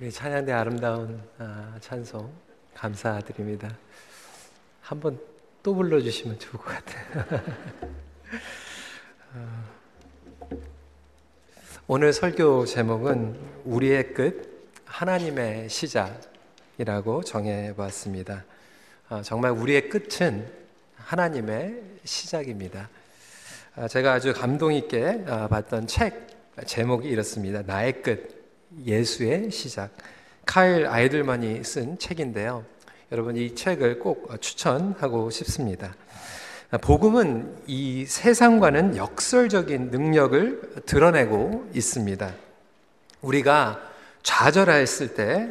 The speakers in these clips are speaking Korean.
우리 찬양대 아름다운 아, 찬송 감사드립니다. 한번 또 불러주시면 좋을 것 같아요. 어, 오늘 설교 제목은 우리의 끝, 하나님의 시작이라고 정해봤습니다. 어, 정말 우리의 끝은 하나님의 시작입니다. 아, 제가 아주 감동 있게 아, 봤던 책 제목이 이렇습니다. 나의 끝. 예수의 시작. 카일 아이들만이 쓴 책인데요. 여러분 이 책을 꼭 추천하고 싶습니다. 복음은 이 세상과는 역설적인 능력을 드러내고 있습니다. 우리가 좌절했을 때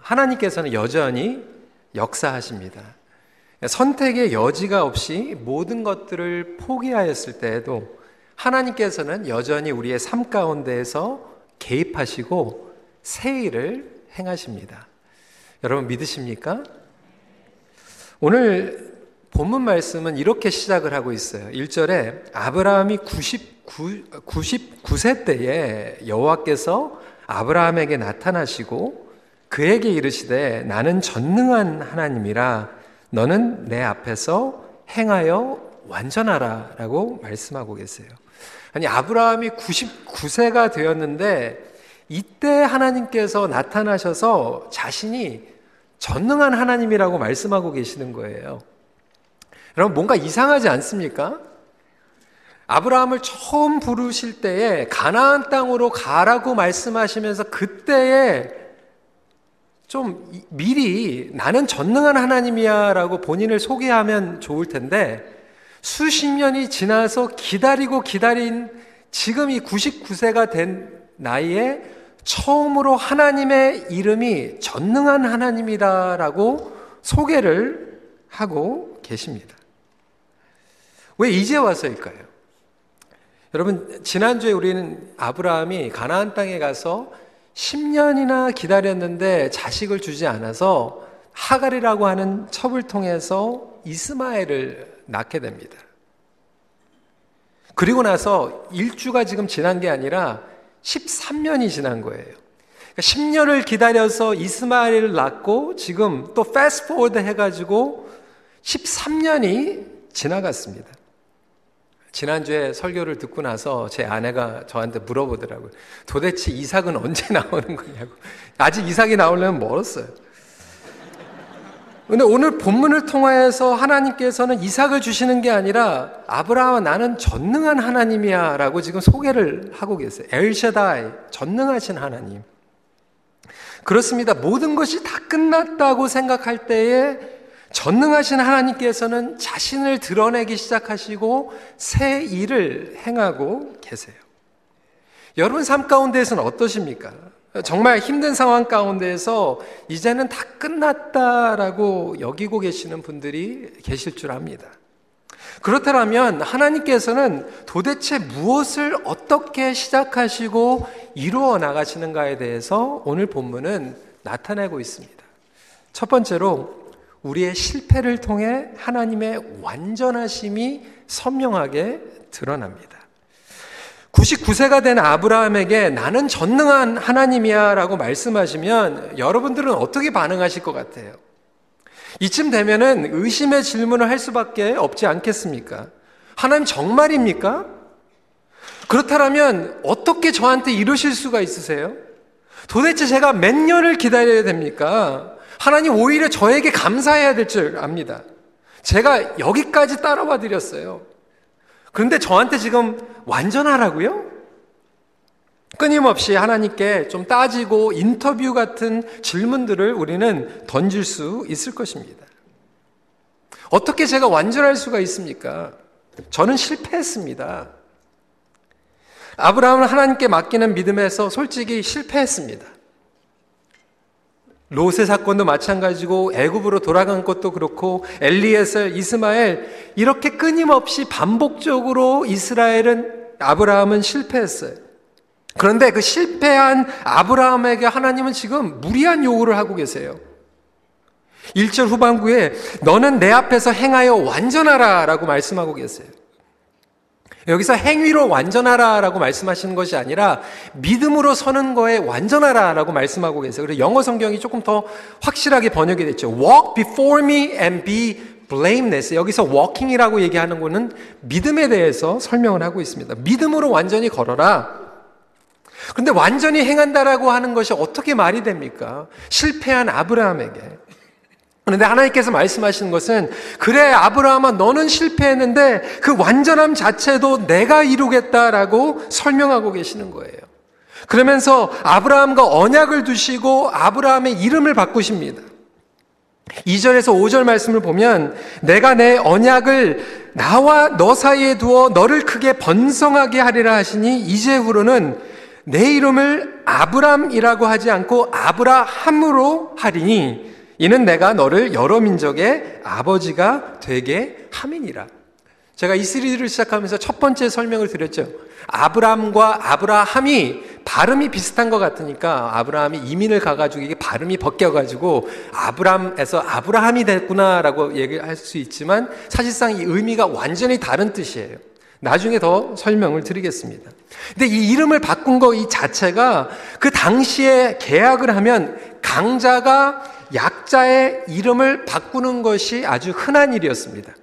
하나님께서는 여전히 역사하십니다. 선택의 여지가 없이 모든 것들을 포기하였을 때에도 하나님께서는 여전히 우리의 삶 가운데에서 개입하시고 새 일을 행하십니다. 여러분 믿으십니까? 오늘 본문 말씀은 이렇게 시작을 하고 있어요. 1절에 아브라함이 99, 99세 때에 여호와께서 아브라함에게 나타나시고 그에게 이르시되 나는 전능한 하나님이라 너는 내 앞에서 행하여 완전하라 라고 말씀하고 계세요. 아니, 아브라함이 99세가 되었는데 이때 하나님께서 나타나셔서 자신이 전능한 하나님이라고 말씀하고 계시는 거예요. 여러분, 뭔가 이상하지 않습니까? 아브라함을 처음 부르실 때에 가나안 땅으로 가라고 말씀하시면서 그때에 좀 미리 나는 전능한 하나님이야 라고 본인을 소개하면 좋을 텐데 수십 년이 지나서 기다리고 기다린 지금 이 99세가 된 나이에 처음으로 하나님의 이름이 전능한 하나님이다라고 소개를 하고 계십니다. 왜 이제 와서일까요? 여러분, 지난주에 우리는 아브라함이 가나안 땅에 가서 10년이나 기다렸는데 자식을 주지 않아서 하갈이라고 하는 첩을 통해서 이스마엘을 낳게 됩니다. 그리고 나서 일주가 지금 지난 게 아니라 13년이 지난 거예요. 그러니까 10년을 기다려서 이스마엘을 낳고 지금 또 fast forward 해가지고 13년이 지나갔습니다. 지난주에 설교를 듣고 나서 제 아내가 저한테 물어보더라고요. 도대체 이삭은 언제 나오는 거냐고. 아직 이삭이 나오려면 멀었어요. 근데 오늘 본문을 통하여서 하나님께서는 이삭을 주시는 게 아니라 아브라함 나는 전능한 하나님이야 라고 지금 소개를 하고 계세요. 엘샤다이, 전능하신 하나님. 그렇습니다. 모든 것이 다 끝났다고 생각할 때에 전능하신 하나님께서는 자신을 드러내기 시작하시고 새 일을 행하고 계세요. 여러분 삶 가운데에서는 어떠십니까? 정말 힘든 상황 가운데에서 이제는 다 끝났다라고 여기고 계시는 분들이 계실 줄 압니다. 그렇다면 하나님께서는 도대체 무엇을 어떻게 시작하시고 이루어 나가시는가에 대해서 오늘 본문은 나타내고 있습니다. 첫 번째로 우리의 실패를 통해 하나님의 완전하심이 선명하게 드러납니다. 99세가 된 아브라함에게 나는 전능한 하나님이야 라고 말씀하시면 여러분들은 어떻게 반응하실 것 같아요? 이쯤 되면은 의심의 질문을 할 수밖에 없지 않겠습니까? 하나님 정말입니까? 그렇다면 어떻게 저한테 이러실 수가 있으세요? 도대체 제가 몇 년을 기다려야 됩니까? 하나님 오히려 저에게 감사해야 될 줄 압니다. 제가 여기까지 따라와 드렸어요. 그런데 저한테 지금 완전하라고요? 끊임없이 하나님께 좀 따지고 인터뷰 같은 질문들을 우리는 던질 수 있을 것입니다. 어떻게 제가 완전할 수가 있습니까? 저는 실패했습니다. 아브라함은 하나님께 맡기는 믿음에서 솔직히 실패했습니다. 롯의 사건도 마찬가지고 애굽으로 돌아간 것도 그렇고 엘리에서 이스마엘 이렇게 끊임없이 반복적으로 이스라엘은 아브라함은 실패했어요. 그런데 그 실패한 아브라함에게 하나님은 지금 무리한 요구를 하고 계세요. 1절 후반부에 너는 내 앞에서 행하여 완전하라 라고 말씀하고 계세요. 여기서 행위로 완전하라라고 말씀하시는 것이 아니라 믿음으로 서는 거에 완전하라라고 말씀하고 계세요. 그래서 영어 성경이 조금 더 확실하게 번역이 됐죠. Walk before me and be blameless. 여기서 walking이라고 얘기하는 거는 믿음에 대해서 설명을 하고 있습니다. 믿음으로 완전히 걸어라. 그런데 완전히 행한다라고 하는 것이 어떻게 말이 됩니까? 실패한 아브라함에게. 그런데 하나님께서 말씀하시는 것은 그래 아브라함아 너는 실패했는데 그 완전함 자체도 내가 이루겠다라고 설명하고 계시는 거예요. 그러면서 아브라함과 언약을 두시고 아브라함의 이름을 바꾸십니다. 2절에서 5절 말씀을 보면 내가 내 언약을 나와 너 사이에 두어 너를 크게 번성하게 하리라 하시니 이제후로는 내 이름을 아브람이라고 하지 않고 아브라함으로 하리니 이는 내가 너를 여러 민족의 아버지가 되게 함이니라. 제가 이 시리즈를 시작하면서 첫 번째 설명을 드렸죠. 아브람과 아브라함이 발음이 비슷한 것 같으니까 아브라함이 이민을 가가지고 이게 발음이 벗겨가지고 아브람에서 아브라함이 됐구나라고 얘기할 수 있지만 사실상 이 의미가 완전히 다른 뜻이에요. 나중에 더 설명을 드리겠습니다. 근데 이 이름을 바꾼 거 이 자체가 그 당시에 계약을 하면 강자가 약자의 이름을 바꾸는 것이 아주 흔한 일이었습니다.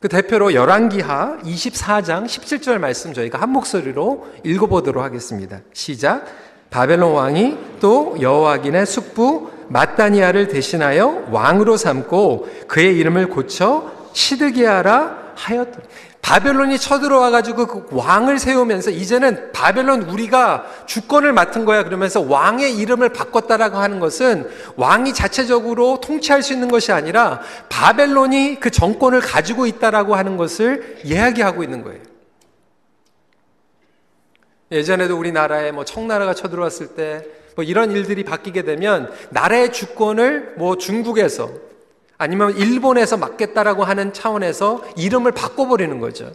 그 대표로 열왕기하 24장 17절 말씀 저희가 한 목소리로 읽어보도록 하겠습니다. 시작. 바벨론 왕이 또 여호와긴의 숙부 마따니아를 대신하여 왕으로 삼고 그의 이름을 고쳐 시드기야라 하였더니 바벨론이 쳐들어와 가지고 그 왕을 세우면서 이제는 바벨론 우리가 주권을 맡은 거야 그러면서 왕의 이름을 바꿨다라고 하는 것은 왕이 자체적으로 통치할 수 있는 것이 아니라 바벨론이 그 정권을 가지고 있다라고 하는 것을 이야기하고 있는 거예요. 예전에도 우리나라에 뭐 청나라가 쳐들어왔을 때 뭐 이런 일들이 바뀌게 되면 나라의 주권을 뭐 중국에서 아니면 일본에서 맡겠다라고 하는 차원에서 이름을 바꿔버리는 거죠.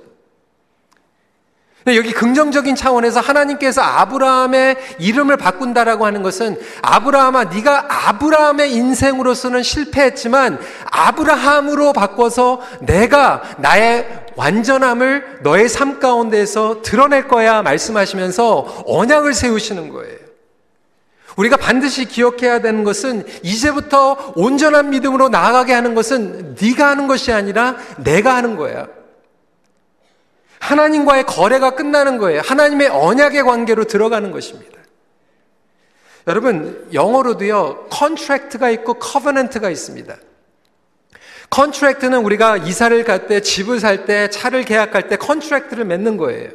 여기 긍정적인 차원에서 하나님께서 아브라함의 이름을 바꾼다라고 하는 것은 아브라함아 네가 아브라함의 인생으로서는 실패했지만 아브라함으로 바꿔서 내가 나의 완전함을 너의 삶 가운데에서 드러낼 거야 말씀하시면서 언약을 세우시는 거예요. 우리가 반드시 기억해야 되는 것은 이제부터 온전한 믿음으로 나아가게 하는 것은 네가 하는 것이 아니라 내가 하는 거야. 하나님과의 거래가 끝나는 거예요. 하나님의 언약의 관계로 들어가는 것입니다. 여러분, 영어로도요, contract가 있고 covenant가 있습니다. contract는 우리가 이사를 갈 때, 집을 살 때, 차를 계약할 때 contract를 맺는 거예요.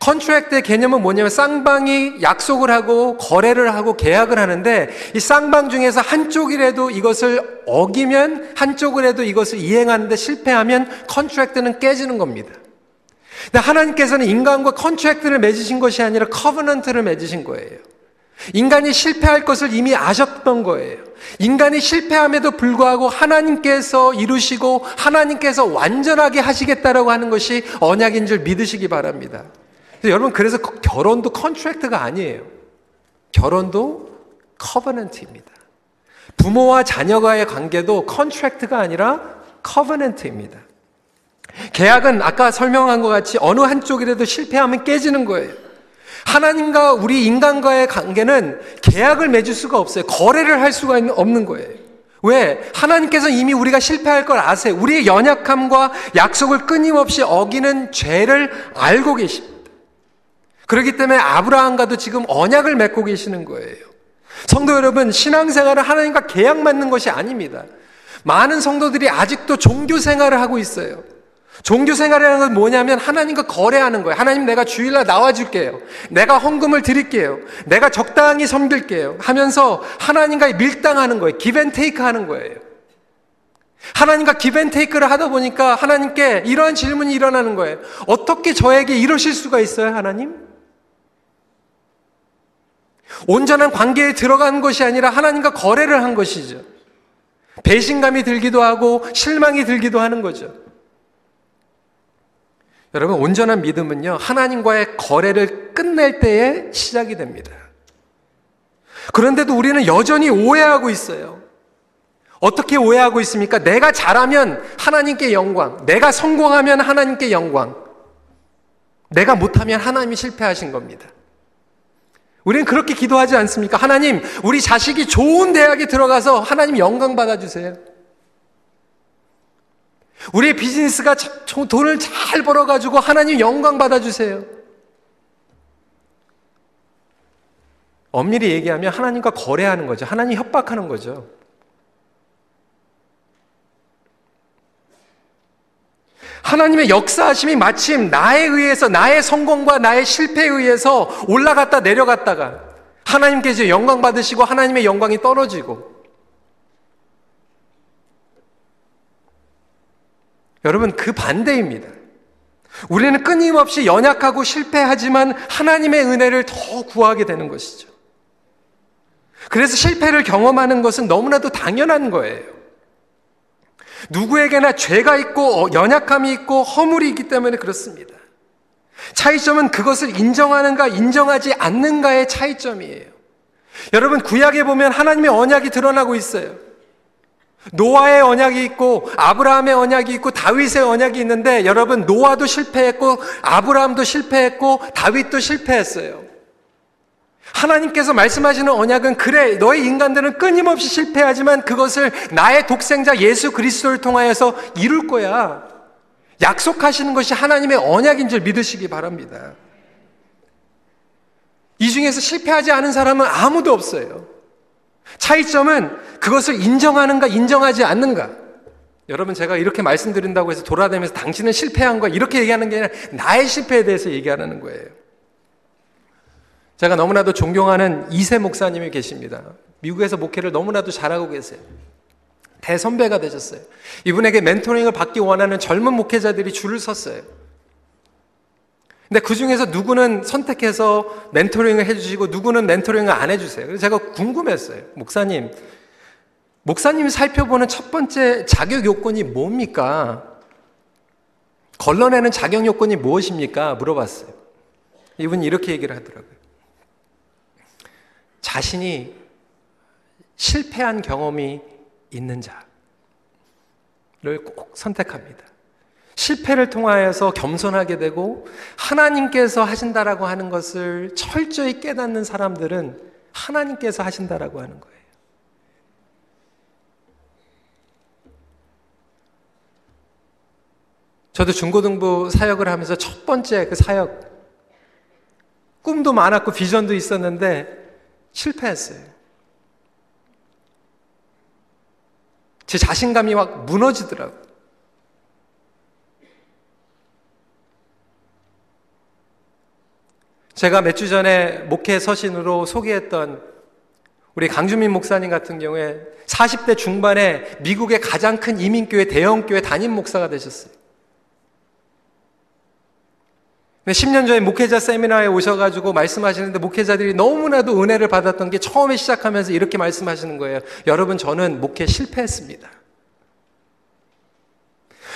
contract의 개념은 뭐냐면 쌍방이 약속을 하고 거래를 하고 계약을 하는데 이 쌍방 중에서 한쪽이라도 이것을 어기면 한쪽이라도 이것을 이행하는데 실패하면 contract는 깨지는 겁니다. 근데 하나님께서는 인간과 contract를 맺으신 것이 아니라 covenant를 맺으신 거예요. 인간이 실패할 것을 이미 아셨던 거예요. 인간이 실패함에도 불구하고 하나님께서 이루시고 하나님께서 완전하게 하시겠다라고 하는 것이 언약인 줄 믿으시기 바랍니다. 여러분 그래서 결혼도 contract가 아니에요. 결혼도 covenant입니다. 부모와 자녀와의 관계도 contract가 아니라 covenant입니다. 계약은 아까 설명한 것 같이 어느 한쪽이라도 실패하면 깨지는 거예요. 하나님과 우리 인간과의 관계는 계약을 맺을 수가 없어요. 거래를 할 수가 없는 거예요. 왜? 하나님께서 이미 우리가 실패할 걸 아세요. 우리의 연약함과 약속을 끊임없이 어기는 죄를 알고 계십니다. 그렇기 때문에 아브라함과도 지금 언약을 맺고 계시는 거예요. 성도 여러분, 신앙생활은 하나님과 계약 맺는 것이 아닙니다. 많은 성도들이 아직도 종교 생활을 하고 있어요. 종교 생활이라는 건 뭐냐면 하나님과 거래하는 거예요. 하나님 내가 주일날 나와줄게요. 내가 헌금을 드릴게요. 내가 적당히 섬길게요. 하면서 하나님과 밀당하는 거예요. 기벤테이크 하는 거예요. 하나님과 기벤테이크를 하다 보니까 하나님께 이러한 질문이 일어나는 거예요. 어떻게 저에게 이러실 수가 있어요, 하나님? 온전한 관계에 들어간 것이 아니라 하나님과 거래를 한 것이죠. 배신감이 들기도 하고 실망이 들기도 하는 거죠. 여러분, 온전한 믿음은요, 하나님과의 거래를 끝낼 때에 시작이 됩니다. 그런데도 우리는 여전히 오해하고 있어요. 어떻게 오해하고 있습니까? 내가 잘하면 하나님께 영광, 내가 성공하면 하나님께 영광, 내가 못하면 하나님이 실패하신 겁니다. 우리는 그렇게 기도하지 않습니까? 하나님, 우리 자식이 좋은 대학에 들어가서 하나님 영광 받아주세요. 우리의 비즈니스가 돈을 잘 벌어가지고 하나님 영광 받아주세요. 엄밀히 얘기하면 하나님과 거래하는 거죠. 하나님 협박하는 거죠. 하나님의 역사하심이 마침 나에 의해서, 나의 성공과 나의 실패에 의해서 올라갔다 내려갔다가 하나님께서 영광 받으시고 하나님의 영광이 떨어지고 여러분 그 반대입니다. 우리는 끊임없이 연약하고 실패하지만 하나님의 은혜를 더 구하게 되는 것이죠. 그래서 실패를 경험하는 것은 너무나도 당연한 거예요. 누구에게나 죄가 있고 어, 연약함이 있고 허물이 있기 때문에 그렇습니다. 차이점은 그것을 인정하는가 인정하지 않는가의 차이점이에요. 여러분 구약에 보면 하나님의 언약이 드러나고 있어요. 노아의 언약이 있고 아브라함의 언약이 있고 다윗의 언약이 있는데 여러분 노아도 실패했고 아브라함도 실패했고 다윗도 실패했어요. 하나님께서 말씀하시는 언약은 그래 너희 인간들은 끊임없이 실패하지만 그것을 나의 독생자 예수 그리스도를 통하여서 이룰 거야. 약속하시는 것이 하나님의 언약인 줄 믿으시기 바랍니다. 이 중에서 실패하지 않은 사람은 아무도 없어요. 차이점은 그것을 인정하는가 인정하지 않는가. 여러분 제가 이렇게 말씀드린다고 해서 돌아다니면서 당신은 실패한 거 이렇게 얘기하는 게 아니라 나의 실패에 대해서 얘기하는 거예요. 제가 너무나도 존경하는 이세 목사님이 계십니다. 미국에서 목회를 너무나도 잘하고 계세요. 대선배가 되셨어요. 이분에게 멘토링을 받기 원하는 젊은 목회자들이 줄을 섰어요. 근데 그 중에서 누구는 선택해서 멘토링을 해주시고 누구는 멘토링을 안 해주세요. 그래서 제가 궁금했어요. 목사님, 목사님이 살펴보는 첫 번째 자격 요건이 뭡니까? 걸러내는 자격 요건이 무엇입니까? 물어봤어요. 이분이 이렇게 얘기를 하더라고요. 자신이 실패한 경험이 있는 자를 꼭 선택합니다. 실패를 통하여서 겸손하게 되고 하나님께서 하신다라고 하는 것을 철저히 깨닫는 사람들은 하나님께서 하신다라고 하는 거예요. 저도 중고등부 사역을 하면서 첫 번째 그 사역 꿈도 많았고 비전도 있었는데 실패했어요. 제 자신감이 막 무너지더라고요. 제가 몇 주 전에 목회 서신으로 소개했던 우리 강주민 목사님 같은 경우에 40대 중반에 미국의 가장 큰 이민교회 대형교회 담임 목사가 되셨어요. 10년 전에 목회자 세미나에 오셔가지고 말씀하시는데 목회자들이 너무나도 은혜를 받았던 게 처음에 시작하면서 이렇게 말씀하시는 거예요. 여러분, 저는 목회 실패했습니다.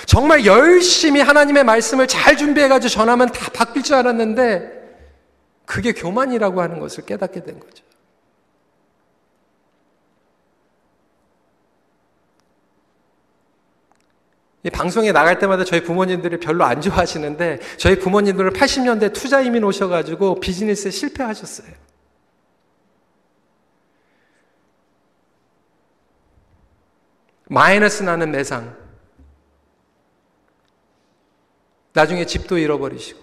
정말 열심히 하나님의 말씀을 잘 준비해가지고 전하면 다 바뀔 줄 알았는데 그게 교만이라고 하는 것을 깨닫게 된 거죠. 방송에 나갈 때마다 저희 부모님들이 별로 안 좋아하시는데 저희 부모님들은 80년대 투자 이민 오셔가지고 비즈니스에 실패하셨어요. 마이너스 나는 매상. 나중에 집도 잃어버리시고.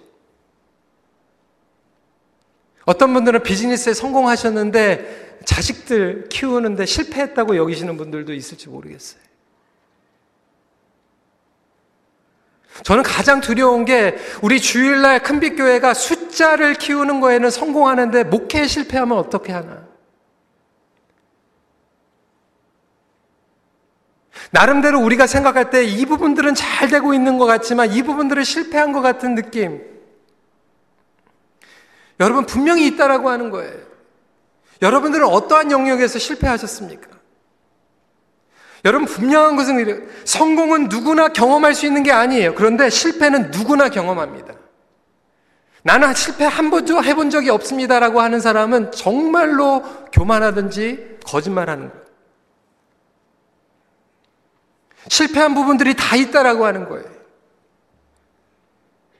어떤 분들은 비즈니스에 성공하셨는데 자식들 키우는데 실패했다고 여기시는 분들도 있을지 모르겠어요. 저는 가장 두려운 게 우리 주일날 큰빛교회가 숫자를 키우는 거에는 성공하는데 목회에 실패하면 어떻게 하나. 나름대로 우리가 생각할 때 이 부분들은 잘 되고 있는 것 같지만 이 부분들은 실패한 것 같은 느낌. 여러분 분명히 있다라고 하는 거예요. 여러분들은 어떠한 영역에서 실패하셨습니까? 여러분 분명한 것은 성공은 누구나 경험할 수 있는 게 아니에요. 그런데 실패는 누구나 경험합니다. 나는 실패 한 번도 해본 적이 없습니다라고 하는 사람은 정말로 교만하든지 거짓말하는 거예요. 실패한 부분들이 다 있다라고 하는 거예요.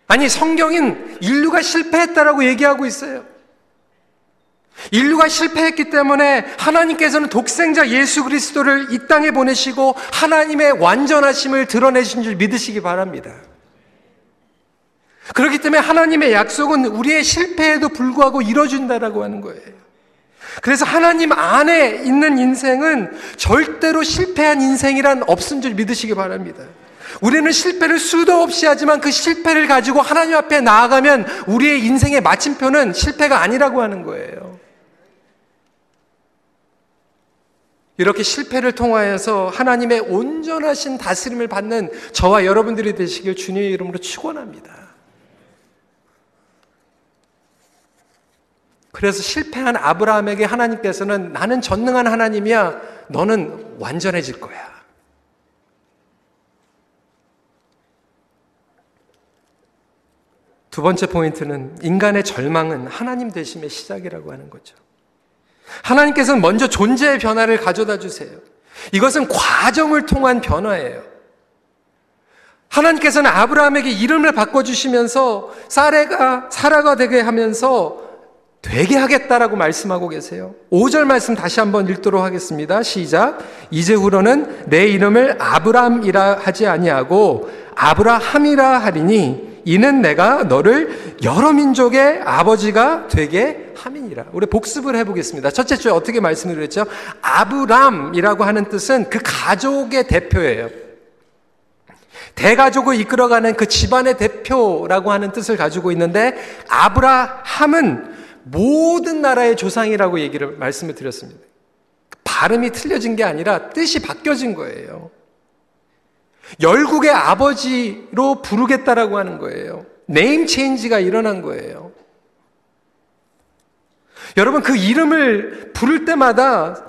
아니, 성경은 인류가 실패했다라고 얘기하고 있어요. 인류가 실패했기 때문에 하나님께서는 독생자 예수 그리스도를 이 땅에 보내시고 하나님의 완전하심을 드러내신 줄 믿으시기 바랍니다. 그렇기 때문에 하나님의 약속은 우리의 실패에도 불구하고 이뤄준다라고 하는 거예요. 그래서 하나님 안에 있는 인생은 절대로 실패한 인생이란 없은 줄 믿으시기 바랍니다. 우리는 실패를 수도 없이 하지만 그 실패를 가지고 하나님 앞에 나아가면 우리의 인생의 마침표는 실패가 아니라고 하는 거예요. 이렇게 실패를 통하여서 하나님의 온전하신 다스림을 받는 저와 여러분들이 되시길 주님의 이름으로 축원합니다. 그래서 실패한 아브라함에게 하나님께서는 나는 전능한 하나님이야. 너는 완전해질 거야. 두 번째 포인트는 인간의 절망은 하나님 되심의 시작이라고 하는 거죠. 하나님께서는 먼저 존재의 변화를 가져다 주세요. 이것은 과정을 통한 변화예요. 하나님께서는 아브라함에게 이름을 바꿔주시면서 사레가 사라가 되게 하면서 되게 하겠다라고 말씀하고 계세요. 5절 말씀 다시 한번 읽도록 하겠습니다. 시작. 이제후로는 내 이름을 아브람이라 하지 아니하고 아브라함이라 하리니 이는 내가 너를 여러 민족의 아버지가 되게 함이니라. 우리 복습을 해보겠습니다. 첫째 주에 어떻게 말씀을 드렸죠? 아브람이라고 하는 뜻은 그 가족의 대표예요. 대가족을 이끌어가는 그 집안의 대표라고 하는 뜻을 가지고 있는데 아브라함은 모든 나라의 조상이라고 얘기를 말씀을 드렸습니다. 발음이 틀려진 게 아니라 뜻이 바뀌어진 거예요. 열국의 아버지로 부르겠다라고 하는 거예요. 네임 체인지가 일어난 거예요. 여러분 그 이름을 부를 때마다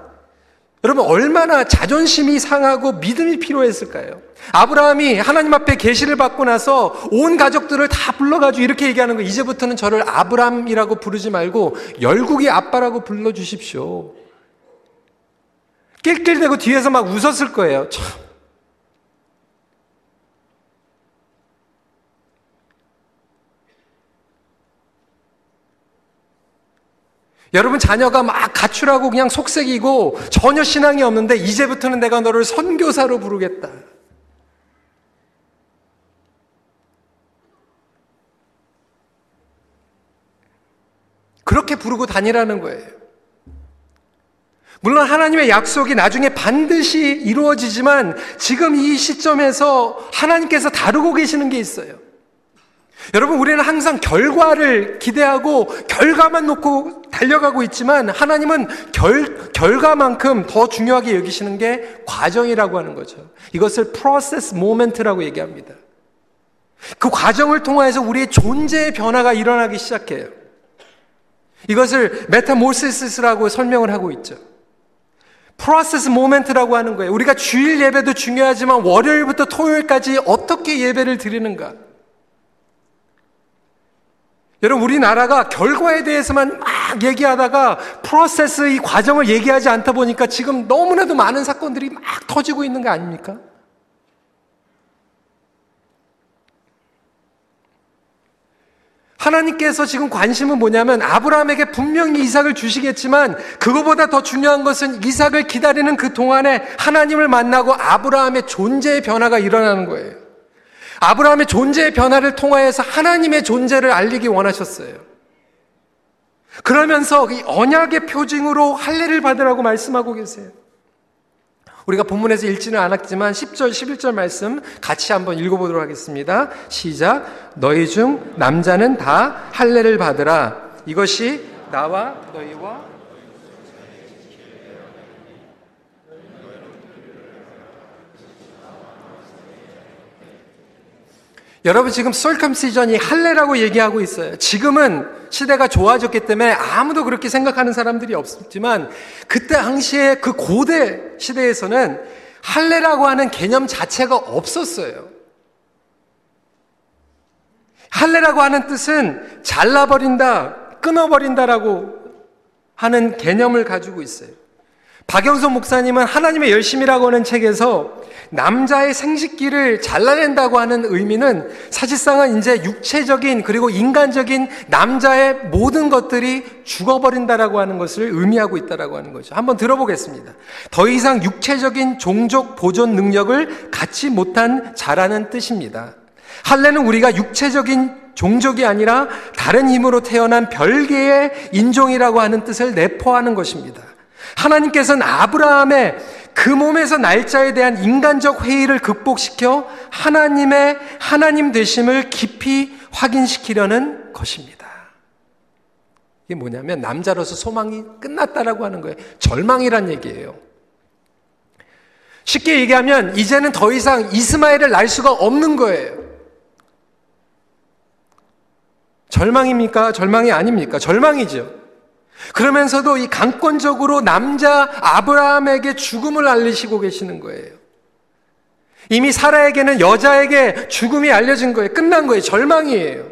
여러분 얼마나 자존심이 상하고 믿음이 필요했을까요? 아브라함이 하나님 앞에 계시를 받고 나서 온 가족들을 다 불러가지고 이렇게 얘기하는 거 이제부터는 저를 아브람이라고 부르지 말고 열국의 아빠라고 불러주십시오. 낄낄대고 뒤에서 막 웃었을 거예요. 참 여러분 자녀가 막 가출하고 그냥 속색이고 전혀 신앙이 없는데 이제부터는 내가 너를 선교사로 부르겠다. 그렇게 부르고 다니라는 거예요. 물론 하나님의 약속이 나중에 반드시 이루어지지만 지금 이 시점에서 하나님께서 다루고 계시는 게 있어요. 여러분, 우리는 항상 결과를 기대하고 결과만 놓고 달려가고 있지만 하나님은 결, 결과만큼 더 중요하게 여기시는 게 과정이라고 하는 거죠. 이것을 프로세스 모멘트라고 얘기합니다. 그 과정을 통해서 우리의 존재의 변화가 일어나기 시작해요. 이것을 metamorphosis라고 설명을 하고 있죠. process moment라고 하는 거예요. 우리가 주일 예배도 중요하지만 월요일부터 토요일까지 어떻게 예배를 드리는가? 여러분, 우리나라가 결과에 대해서만 막 얘기하다가 process 이 과정을 얘기하지 않다 보니까 지금 너무나도 많은 사건들이 막 터지고 있는 거 아닙니까? 하나님께서 지금 관심은 뭐냐면 아브라함에게 분명히 이삭을 주시겠지만 그거보다 더 중요한 것은 이삭을 기다리는 그 동안에 하나님을 만나고 아브라함의 존재의 변화가 일어나는 거예요. 아브라함의 존재의 변화를 통하여서 하나님의 존재를 알리기 원하셨어요. 그러면서 이 언약의 표징으로 할례를 받으라고 말씀하고 계세요. 우리가 본문에서 읽지는 않았지만 10절, 11절 말씀 같이 한번 읽어보도록 하겠습니다. 시작. 너희 중 남자는 다 할례를 받으라. 이것이 나와 너희와 여러분 지금 썰컴시전이 할례라고 얘기하고 있어요. 지금은 시대가 좋아졌기 때문에 아무도 그렇게 생각하는 사람들이 없지만 그때 당시에 그 고대 시대에서는 할례라고 하는 개념 자체가 없었어요. 할례라고 하는 뜻은 잘라버린다, 끊어버린다라고 하는 개념을 가지고 있어요. 박영선 목사님은 하나님의 열심이라고 하는 책에서 남자의 생식기를 잘라낸다고 하는 의미는 사실상은 이제 육체적인 그리고 인간적인 남자의 모든 것들이 죽어버린다라고 하는 것을 의미하고 있다라고 하는 거죠. 한번 들어보겠습니다. 더 이상 육체적인 종족 보존 능력을 갖지 못한 자라는 뜻입니다. 할례는 우리가 육체적인 종족이 아니라 다른 힘으로 태어난 별개의 인종이라고 하는 뜻을 내포하는 것입니다. 하나님께서는 아브라함의 그 몸에서 날짜에 대한 인간적 회의를 극복시켜 하나님의 하나님 되심을 깊이 확인시키려는 것입니다. 이게 뭐냐면 남자로서 소망이 끝났다라고 하는 거예요. 절망이란 얘기예요. 쉽게 얘기하면 이제는 더 이상 이스마엘을 날 수가 없는 거예요. 절망입니까? 절망이 아닙니까? 절망이죠. 그러면서도 이 강권적으로 남자 아브라함에게 죽음을 알리시고 계시는 거예요. 이미 사라에게는 여자에게 죽음이 알려진 거예요. 끝난 거예요. 절망이에요.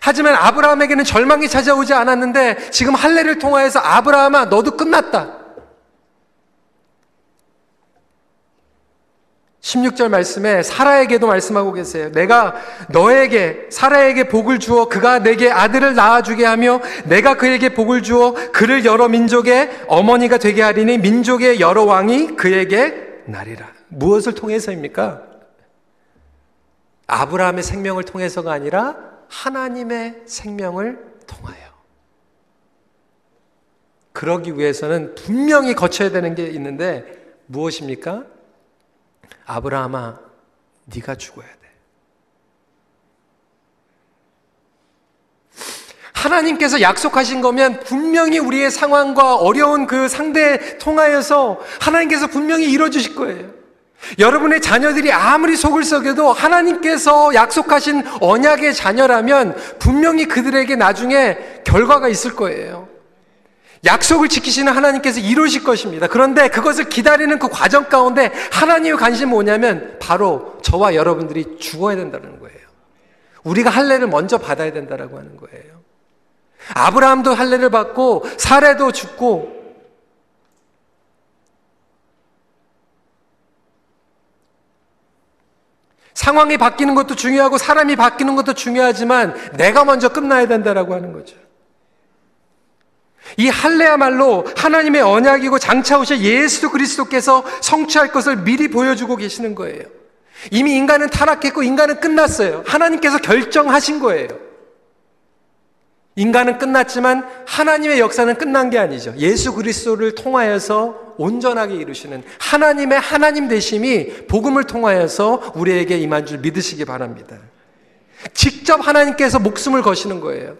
하지만 아브라함에게는 절망이 찾아오지 않았는데 지금 할례를 통하여서 아브라함아 너도 끝났다. 16절 말씀에 사라에게도 말씀하고 계세요. 내가 너에게 사라에게 복을 주어 그가 내게 아들을 낳아 주게 하며 내가 그에게 복을 주어 그를 여러 민족의 어머니가 되게 하리니 민족의 여러 왕이 그에게 나리라. 무엇을 통해서입니까? 아브라함의 생명을 통해서가 아니라 하나님의 생명을 통하여. 그러기 위해서는 분명히 거쳐야 되는 게 있는데 무엇입니까? 아브라함아, 네가 죽어야 돼. 하나님께서 약속하신 거면 분명히 우리의 상황과 어려운 그 상대에 통하여서 하나님께서 분명히 이뤄 주실 거예요. 여러분의 자녀들이 아무리 속을 썩여도 하나님께서 약속하신 언약의 자녀라면 분명히 그들에게 나중에 결과가 있을 거예요. 약속을 지키시는 하나님께서 이루실 것입니다. 그런데 그것을 기다리는 그 과정 가운데 하나님의 관심은 뭐냐면 바로 저와 여러분들이 죽어야 된다는 거예요. 우리가 할례를 먼저 받아야 된다라고 하는 거예요. 아브라함도 할례를 받고 사례도 죽고 상황이 바뀌는 것도 중요하고 사람이 바뀌는 것도 중요하지만 내가 먼저 끝나야 된다라고 하는 거죠. 이 할례야말로 하나님의 언약이고 장차 오실 예수 그리스도께서 성취할 것을 미리 보여주고 계시는 거예요. 이미 인간은 타락했고 인간은 끝났어요. 하나님께서 결정하신 거예요. 인간은 끝났지만 하나님의 역사는 끝난 게 아니죠. 예수 그리스도를 통하여서 온전하게 이루시는 하나님의 하나님 되심이 복음을 통하여서 우리에게 임한 줄 믿으시기 바랍니다. 직접 하나님께서 목숨을 거시는 거예요.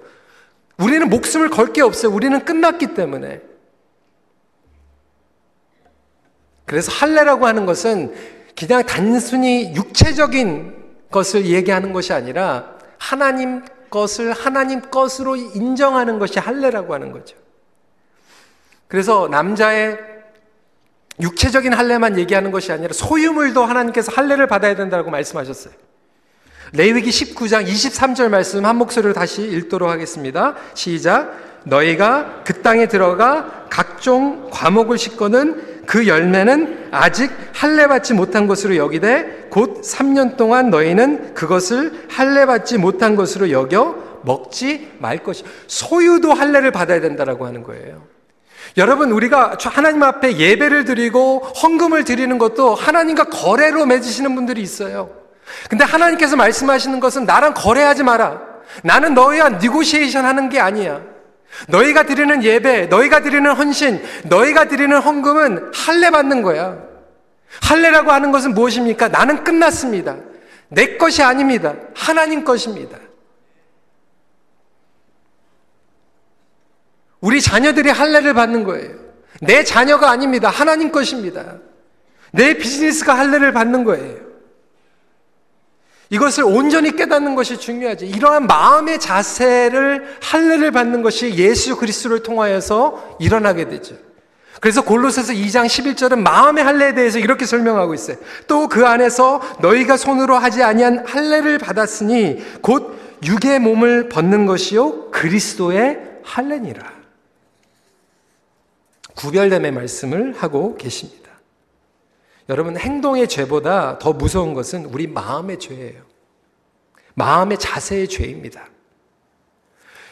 우리는 목숨을 걸 게 없어요. 우리는 끝났기 때문에. 그래서 할례라고 하는 것은 그냥 단순히 육체적인 것을 얘기하는 것이 아니라 하나님 것을 하나님 것으로 인정하는 것이 할례라고 하는 거죠. 그래서 남자의 육체적인 할례만 얘기하는 것이 아니라 소유물도 하나님께서 할례를 받아야 된다고 말씀하셨어요. 레위기 19장 23절 말씀 한 목소리로 다시 읽도록 하겠습니다. 시작. 너희가 그 땅에 들어가 각종 과목을 싣거는 그 열매는 아직 할례 받지 못한 것으로 여기되 곧 3년 동안 너희는 그것을 할례 받지 못한 것으로 여겨 먹지 말 것이 소유도 할례를 받아야 된다라고 하는 거예요. 여러분 우리가 하나님 앞에 예배를 드리고 헌금을 드리는 것도 하나님과 거래로 맺으시는 분들이 있어요. 근데 하나님께서 말씀하시는 것은 나랑 거래하지 마라. 나는 너희와 니고시에이션 하는 게 아니야. 너희가 드리는 예배, 너희가 드리는 헌신, 너희가 드리는 헌금은 할례 받는 거야. 할례라고 하는 것은 무엇입니까? 나는 끝났습니다. 내 것이 아닙니다. 하나님 것입니다. 우리 자녀들이 할례를 받는 거예요. 내 자녀가 아닙니다. 하나님 것입니다. 내 비즈니스가 할례를 받는 거예요. 이것을 온전히 깨닫는 것이 중요하지. 이러한 마음의 자세를 할례를 받는 것이 예수 그리스도를 통하여서 일어나게 되죠. 그래서 골로새서 2장 11절은 마음의 할례에 대해서 이렇게 설명하고 있어요. 또 그 안에서 너희가 손으로 하지 아니한 할례를 받았으니 곧 육의 몸을 벗는 것이요 그리스도의 할례니라. 구별됨의 말씀을 하고 계십니다. 여러분, 행동의 죄보다 더 무서운 것은 우리 마음의 죄예요. 마음의 자세의 죄입니다.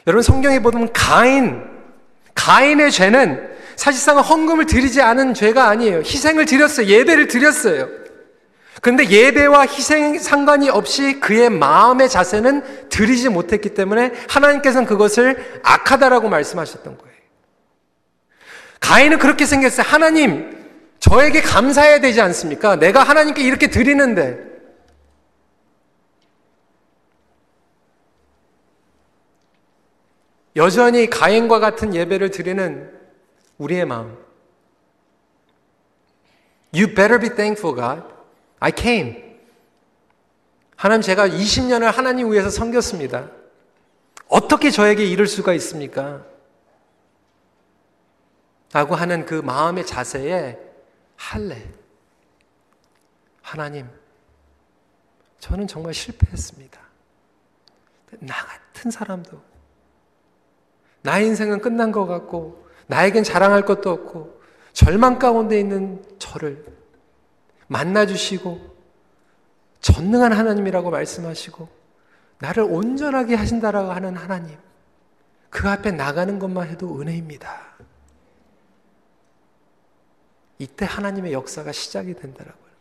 여러분, 성경에 보면 가인, 가인의 죄는 사실상 헌금을 드리지 않은 죄가 아니에요. 희생을 드렸어요. 예배를 드렸어요. 그런데 예배와 희생 상관이 없이 그의 마음의 자세는 드리지 못했기 때문에 하나님께서는 그것을 악하다라고 말씀하셨던 거예요. 가인은 그렇게 생겼어요. 하나님, 저에게 감사해야 되지 않습니까? 내가 하나님께 이렇게 드리는데. 여전히 가인과 같은 예배를 드리는 우리의 마음. You better be thankful, God. I came. 하나님 제가 20년을 하나님 위해서 섬겼습니다. 어떻게 저에게 이럴 수가 있습니까? 라고 하는 그 마음의 자세에 할래. 하나님, 저는 정말 실패했습니다. 나 같은 사람도 나의 인생은 끝난 것 같고 나에겐 자랑할 것도 없고 절망 가운데 있는 저를 만나주시고 전능한 하나님이라고 말씀하시고 나를 온전하게 하신다라고 하는 하나님 그 앞에 나가는 것만 해도 은혜입니다. 이때 하나님의 역사가 시작이 된다라고 하는.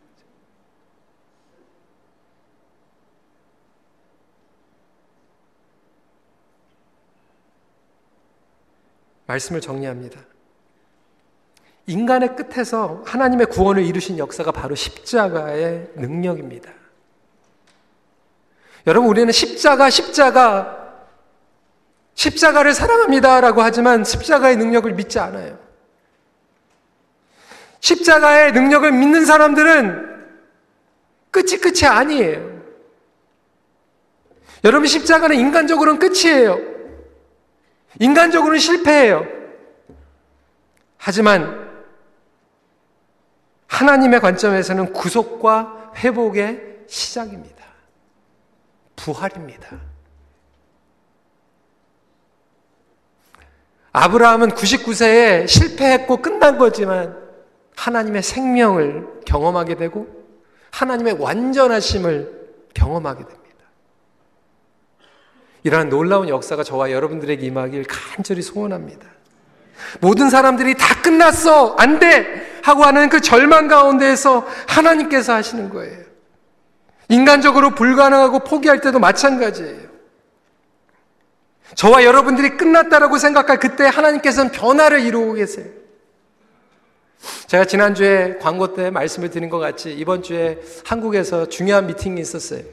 말씀을 정리합니다. 인간의 끝에서 하나님의 구원을 이루신 역사가 바로 십자가의 능력입니다. 여러분, 우리는 십자가, 십자가, 십자가를 사랑합니다라고 하지만 십자가의 능력을 믿지 않아요. 십자가의 능력을 믿는 사람들은 끝이 끝이 아니에요. 여러분, 십자가는 인간적으로는 끝이에요. 인간적으로는 실패해요. 하지만 하나님의 관점에서는 구속과 회복의 시작입니다. 부활입니다. 아브라함은 99세에 실패했고 끝난 거지만 하나님의 생명을 경험하게 되고 하나님의 완전하심을 경험하게 됩니다. 이러한 놀라운 역사가 저와 여러분들에게 임하길 간절히 소원합니다. 모든 사람들이 다 끝났어! 안 돼! 하고 하는 그 절망 가운데에서 하나님께서 하시는 거예요. 인간적으로 불가능하고 포기할 때도 마찬가지예요. 저와 여러분들이 끝났다라고 생각할 그때 하나님께서는 변화를 이루고 계세요. 제가 지난주에 광고 때 말씀을 드린 것 같이 이번 주에 한국에서 중요한 미팅이 있었어요.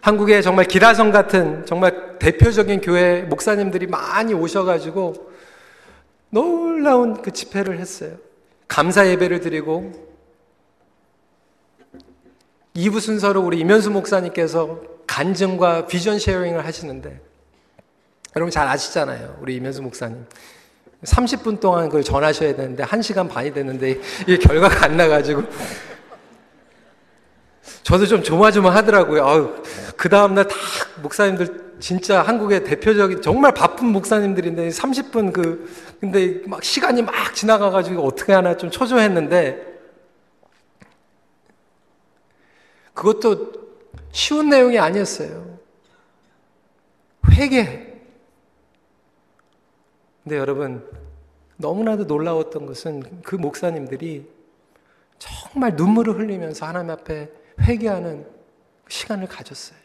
한국에 정말 기라성 같은 정말 대표적인 교회 목사님들이 많이 오셔가지고 놀라운 그 집회를 했어요. 감사 예배를 드리고 2부 순서로 우리 이면수 목사님께서 간증과 비전 sharing을 하시는데 여러분 잘 아시잖아요. 우리 이면수 목사님. 30분 동안 그걸 전하셔야 되는데 1시간 반이 됐는데 이게 결과가 안 나가지고 저도 좀 조마조마하더라고요. 아유, 그 다음날 다 목사님들 진짜 한국의 대표적인 정말 바쁜 목사님들인데 30분 그 근데 막 시간이 막 지나가가지고 어떻게 하나 좀 초조했는데 그것도 쉬운 내용이 아니었어요. 회개. 근데 여러분 너무나도 놀라웠던 것은 그 목사님들이 정말 눈물을 흘리면서 하나님 앞에 회개하는 시간을 가졌어요.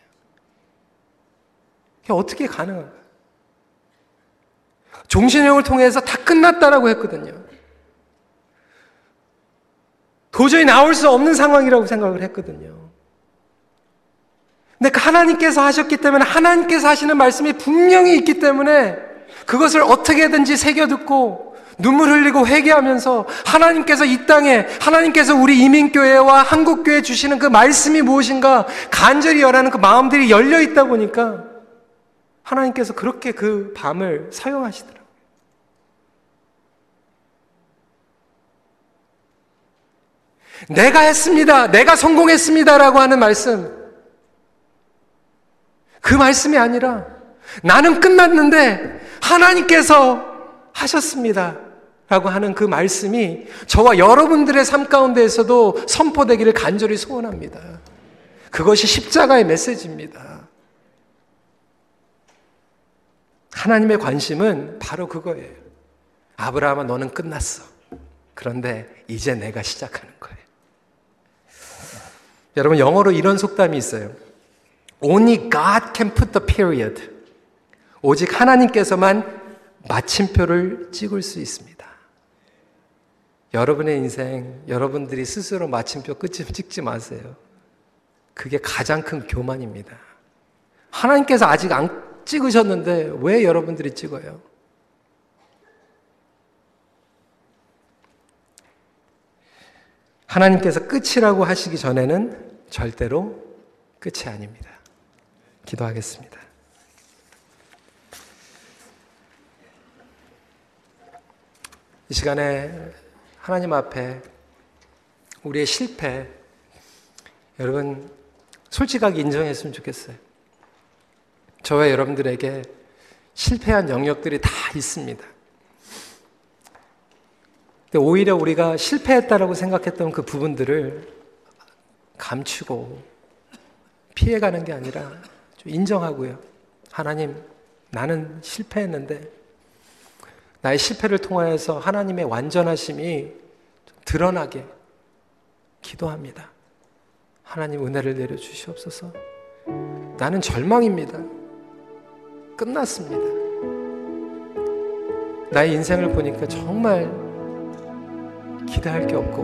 어떻게 가능한가? 종신형을 통해서 다 끝났다라고 했거든요. 도저히 나올 수 없는 상황이라고 생각을 했거든요. 근데 그 하나님께서 하셨기 때문에 하나님께서 하시는 말씀이 분명히 있기 때문에 그것을 어떻게든지 새겨듣고 눈물 흘리고 회개하면서 하나님께서 이 땅에 하나님께서 우리 이민교회와 한국교회 주시는 그 말씀이 무엇인가 간절히 열하는 그 마음들이 열려 있다 보니까 하나님께서 그렇게 그 밤을 사용하시더라고요. 내가 했습니다. 내가 성공했습니다라고 하는 말씀. 그 말씀이 아니라 나는 끝났는데 하나님께서 하셨습니다. 라고 하는 그 말씀이 저와 여러분들의 삶 가운데에서도 선포되기를 간절히 소원합니다. 그것이 십자가의 메시지입니다. 하나님의 관심은 바로 그거예요. 아브라함아 너는 끝났어. 그런데 이제 내가 시작하는 거예요. 여러분 영어로 이런 속담이 있어요. Only God can put the period. 오직 하나님께서만 마침표를 찍을 수 있습니다. 여러분의 인생, 여러분들이 스스로 마침표 끝을 찍지 마세요. 그게 가장 큰 교만입니다. 하나님께서 아직 안 찍으셨는데 왜 여러분들이 찍어요? 하나님께서 끝이라고 하시기 전에는 절대로 끝이 아닙니다. 기도하겠습니다. 이 시간에 하나님 앞에 우리의 실패, 여러분, 솔직하게 인정했으면 좋겠어요. 저와 여러분들에게 실패한 영역들이 다 있습니다. 근데 오히려 우리가 실패했다라고 생각했던 그 부분들을 감추고 피해가는 게 아니라 좀 인정하고요. 하나님, 나는 실패했는데 나의 실패를 통하여서 하나님의 완전하심이 드러나게 기도합니다. 하나님 은혜를 내려 주시옵소서. 나는 절망입니다. 끝났습니다. 나의 인생을 보니까 정말 기대할 게 없고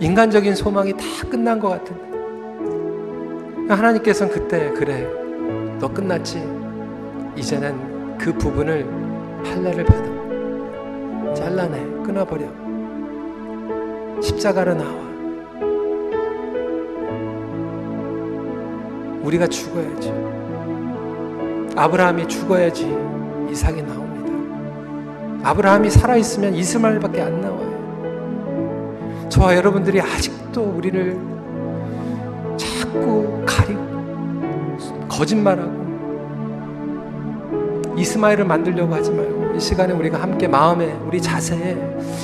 인간적인 소망이 다 끝난 것 같은데 하나님께서는 그때 그래 너 끝났지 이제는 그 부분을 할례를 받아 잘라내 끊어버려. 십자가로 나와. 우리가 죽어야지. 아브라함이 죽어야지 이삭이 나옵니다. 아브라함이 살아있으면 이스마엘밖에 안 나와요. 저와 여러분들이 아직도 우리를 자꾸 가리고 거짓말하고 이스마엘을 만들려고 하지 말고 이 시간에 우리가 함께 마음에 우리 자세에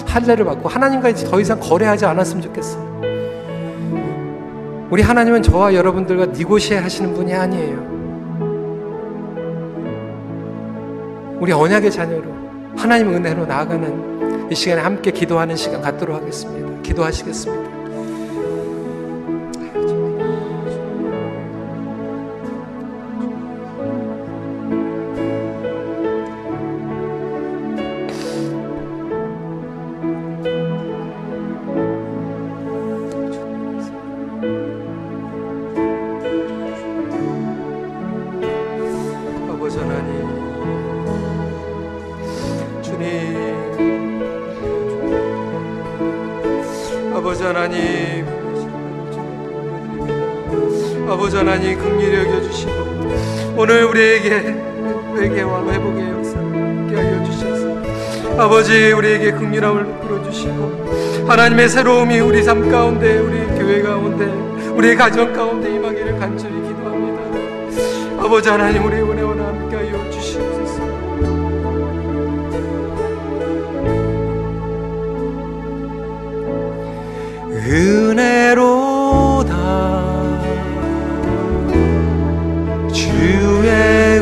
할례를 받고 하나님과 더 이상 거래하지 않았으면 좋겠어요. 우리 하나님은 저와 여러분들과 니고시에 하시는 분이 아니에요. 우리 언약의 자녀로 하나님 은혜로 나아가는 이 시간에 함께 기도하는 시간 갖도록 하겠습니다. 기도하시겠습니다. 아버지 우리에게 긍휼함을 베풀어 주시고 하나님의 새로움이 우리 삶 가운데 우리 교회 가운데 우리 가정 가운데 임하기를 간절히 기도합니다. 아버지 하나님 우리 은혜와 함께 하여 주시옵소서. 은혜로 한량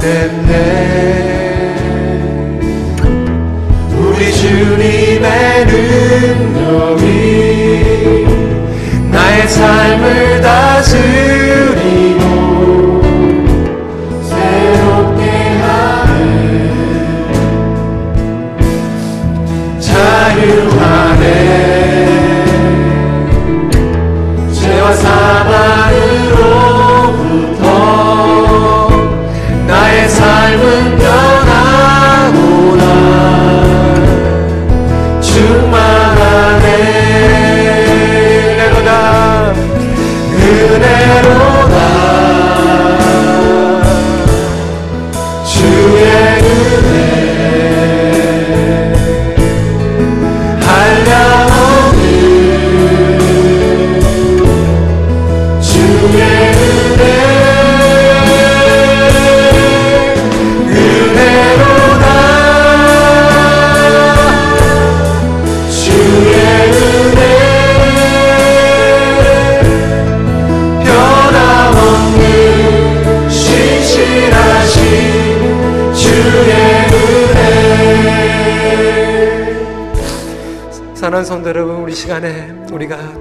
시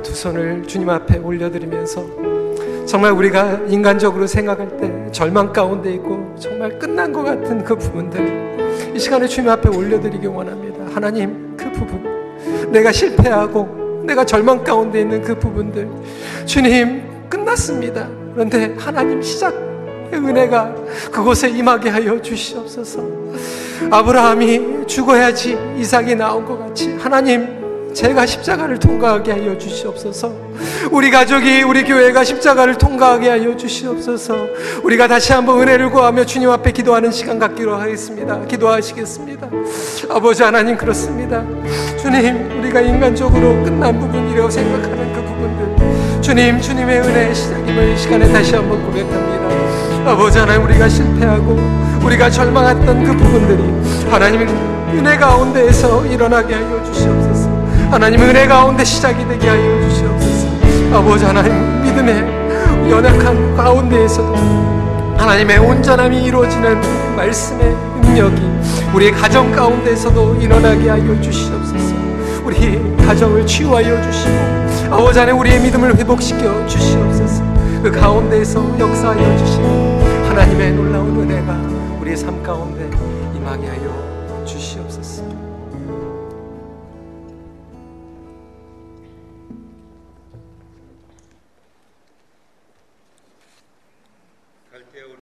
두 손을 주님 앞에 올려드리면서 정말 우리가 인간적으로 생각할 때 절망 가운데 있고 정말 끝난 것 같은 그 부분들 이 시간에 주님 앞에 올려드리기 원합니다 하나님 그 부분 내가 실패하고 내가 절망 가운데 있는 그 부분들 주님 끝났습니다 그런데 하나님 시작 은혜가 그곳에 임하게 하여 주시옵소서. 아브라함이 죽어야지 이삭이 나온 것 같이 하나님 제가 십자가를 통과하게 하여 주시옵소서. 우리 가족이 우리 교회가 십자가를 통과하게 하여 주시옵소서. 우리가 다시 한번 은혜를 구하며 주님 앞에 기도하는 시간 갖기로 하겠습니다. 기도하시겠습니다. 아버지 하나님 그렇습니다. 주님 우리가 인간적으로 끝난 부분이라고 생각하는 그 부분들 주님 주님의 은혜의 시작임을 이 시간에 다시 한번 고백합니다. 아버지 하나님 우리가 실패하고 우리가 절망했던 그 부분들이 하나님의 은혜 가운데에서 일어나게 하여 주시옵소서. 하나님 은혜 가운데 시작이 되게 하여 주시옵소서. 아버지 하나님 믿음의 연약한 가운데에서도 하나님의 온전함이 이루어지는 말씀의 능력이 우리의 가정 가운데서도 일어나게 하여 주시옵소서. 우리 가정을 치유하여 주시고 아버지 하나님 우리의 믿음을 회복시켜 주시옵소서. 그 가운데에서 역사하여 주시고 하나님의 놀라운 은혜가 우리의 삶 가운데 임하게 하여.